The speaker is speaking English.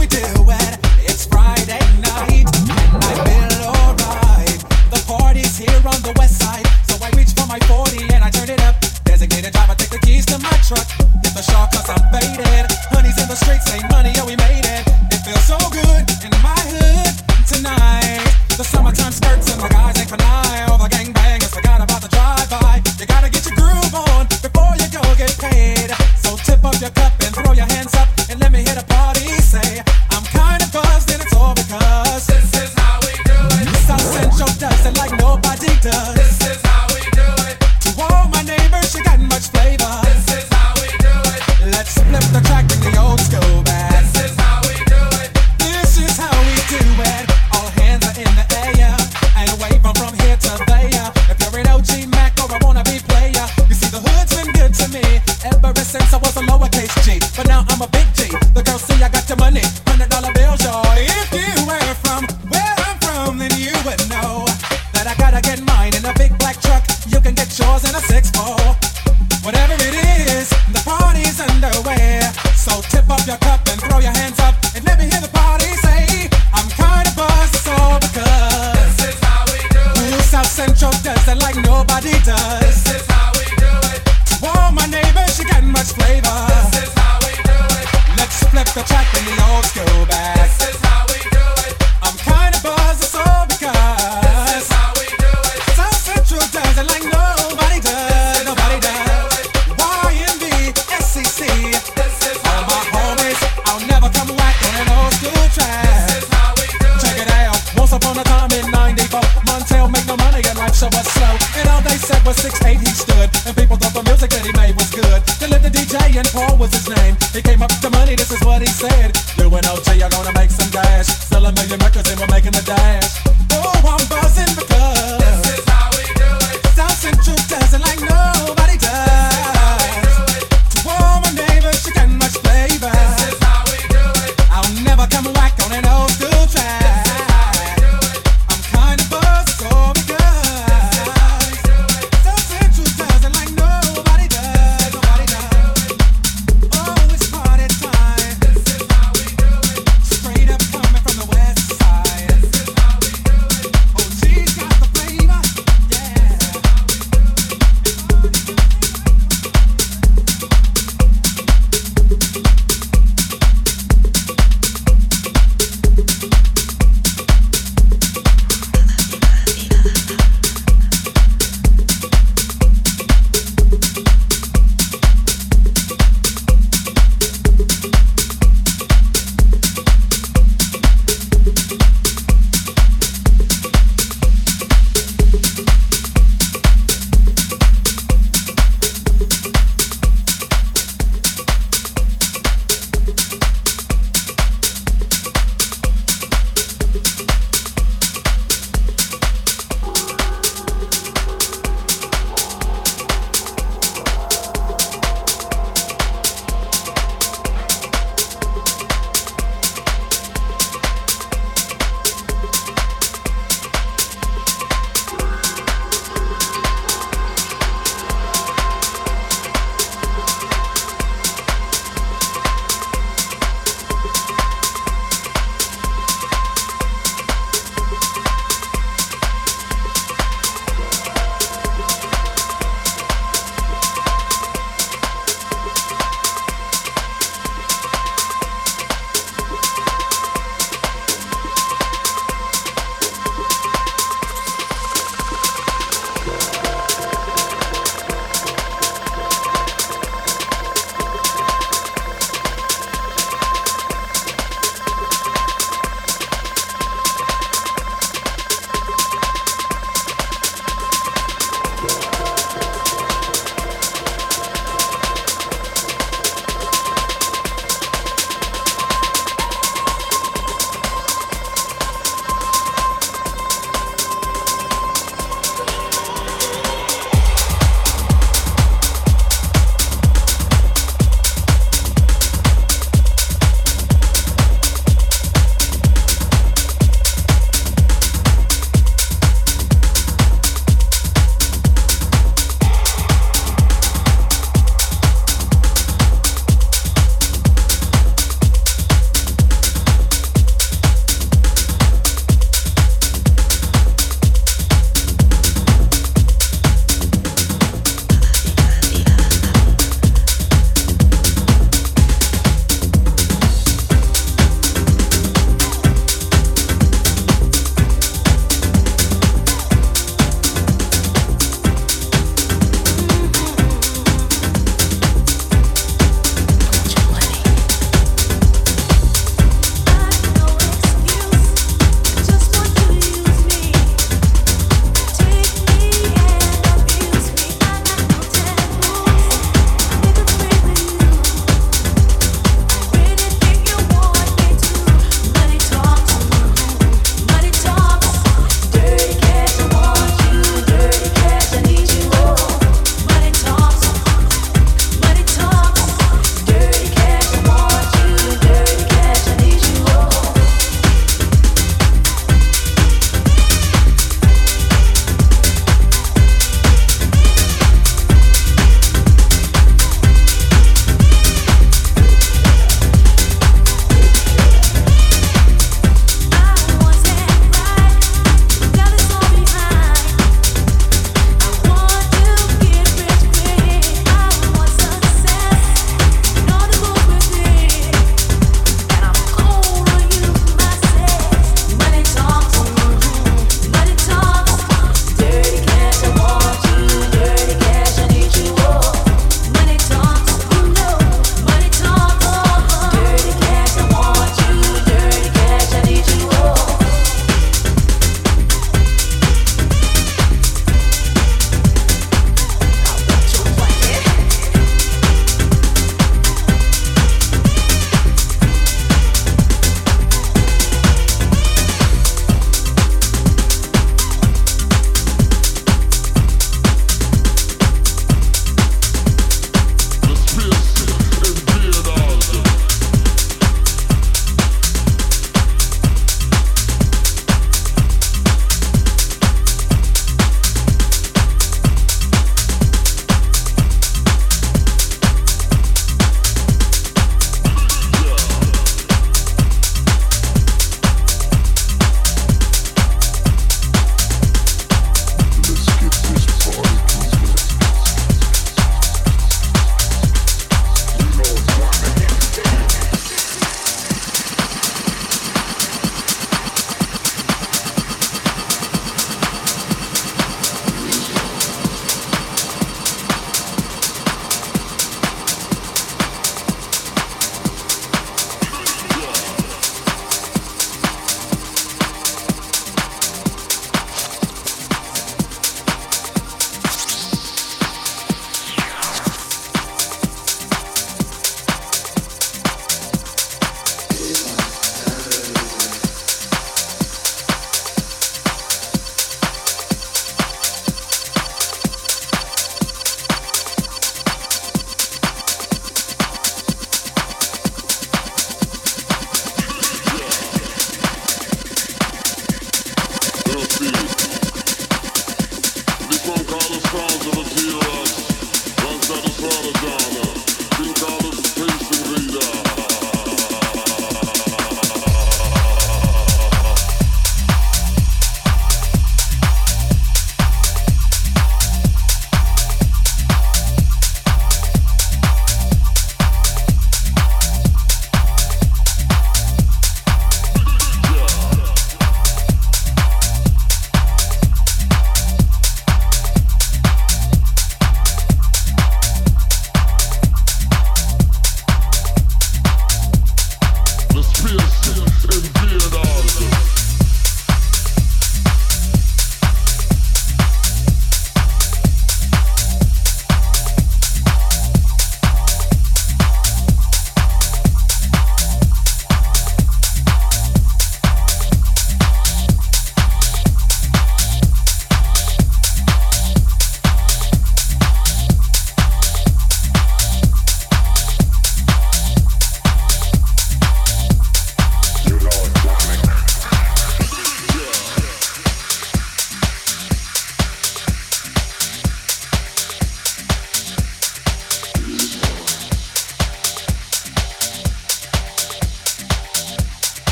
we do it. It's Friday.